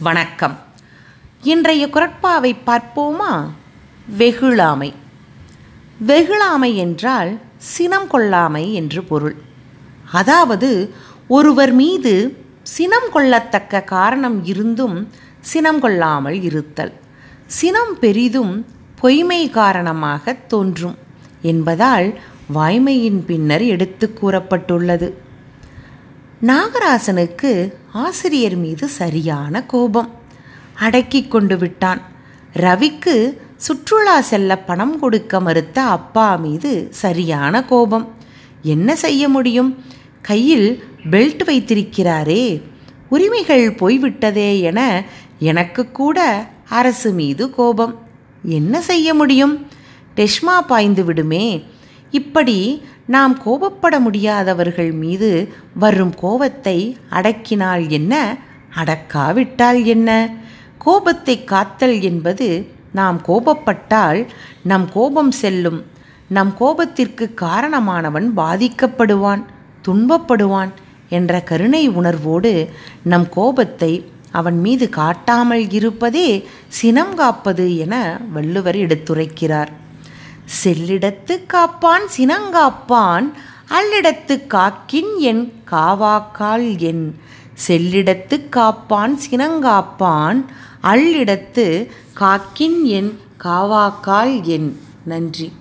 வணக்கம். இன்றைய குரட்பாவை பார்ப்போமா? வெகுளாமை. வெகுளாமை என்றால் சினம் கொள்ளாமை என்று பொருள். அதாவது ஒருவர் மீது சினம் கொள்ளத்தக்க காரணம் இருந்தும் சினம் கொள்ளாமல் இருத்தல். சினம் பெரிதும் பொய்மை காரணமாக தோன்றும் என்பதால் வாய்மையின் பின்னர் எடுத்து கூறப்பட்டுள்ளது. நாகராசனுக்கு ஆசிரியர் மீது சரியான கோபம். அடக்கி கொண்டு விட்டான். ரவிக்கு சுற்றுலா செல்ல பணம் கொடுக்க மறுத்த அப்பா மீது சரியான கோபம். என்ன செய்ய முடியும்? கையில் பெல்ட் வைத்திருக்கிறாரே உரிமைகள் போய்விட்டதே என எனக்கு கூட அரசு மீது கோபம். என்ன செய்ய முடியும்? டெஷ்மா பாய்ந்து விடுமே இப்படி நாம் கோபப்பட முடியாதவர்கள் மீது வரும் கோபத்தை அடக்கினால் என்ன? அடக்காவிட்டால் என்ன? கோபத்தை காத்தல் என்பது நாம் கோபப்பட்டால் நம் கோபம் செல்லும். நம் கோபத்திற்கு காரணமானவன் பாதிக்கப்படுவான் துன்பப்படுவான் என்ற கருணை உணர்வோடு நம் கோபத்தை அவன் மீது காட்டாமல் இருப்பதே சினம் காப்பது என வள்ளுவர் எடுத்துரைக்கிறார். செல்லிடத்து காப்பான் சினங்காப்பான் அல்லிடத்து காக்கின் என் காவாக்கால் என். செல்லிடத்து காப்பான் சினங்காப்பான் அல்லிடத்து காக்கின் என் காவாக்கால் என். நன்றி.